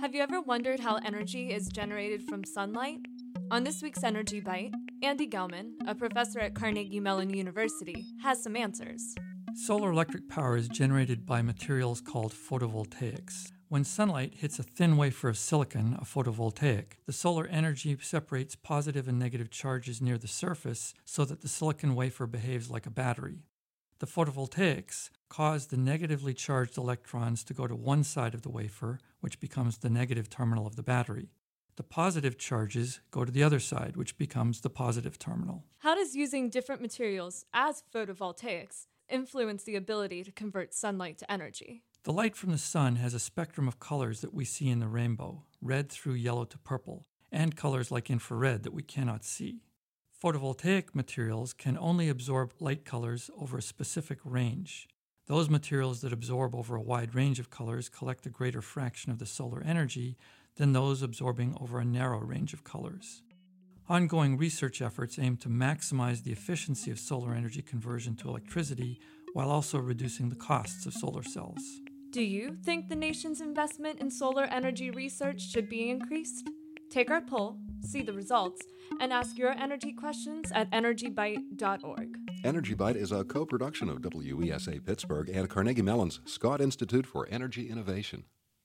Have you ever wondered how energy is generated from sunlight? On this week's Energy Bite, Andy Gellman, a professor at Carnegie Mellon University, has some answers. Solar electric power is generated by materials called photovoltaics. When sunlight hits a thin wafer of silicon, a photovoltaic, the solar energy separates positive and negative charges near the surface so that the silicon wafer behaves like a battery. The photovoltaics cause the negatively charged electrons to go to one side of the wafer, which becomes the negative terminal of the battery. The positive charges go to the other side, which becomes the positive terminal. How does using different materials as photovoltaics influence the ability to convert sunlight to energy? The light from the sun has a spectrum of colors that we see in the rainbow, red through yellow to purple, and colors like infrared that we cannot see. Photovoltaic materials can only absorb light colors over a specific range. Those materials that absorb over a wide range of colors collect a greater fraction of the solar energy than those absorbing over a narrow range of colors. Ongoing research efforts aim to maximize the efficiency of solar energy conversion to electricity while also reducing the costs of solar cells. Do you think the nation's investment in solar energy research should be increased? Take our poll, see the results, and ask your energy questions at energybite.org. Energy Bite is a co production of WESA Pittsburgh and Carnegie Mellon's Scott Institute for Energy Innovation.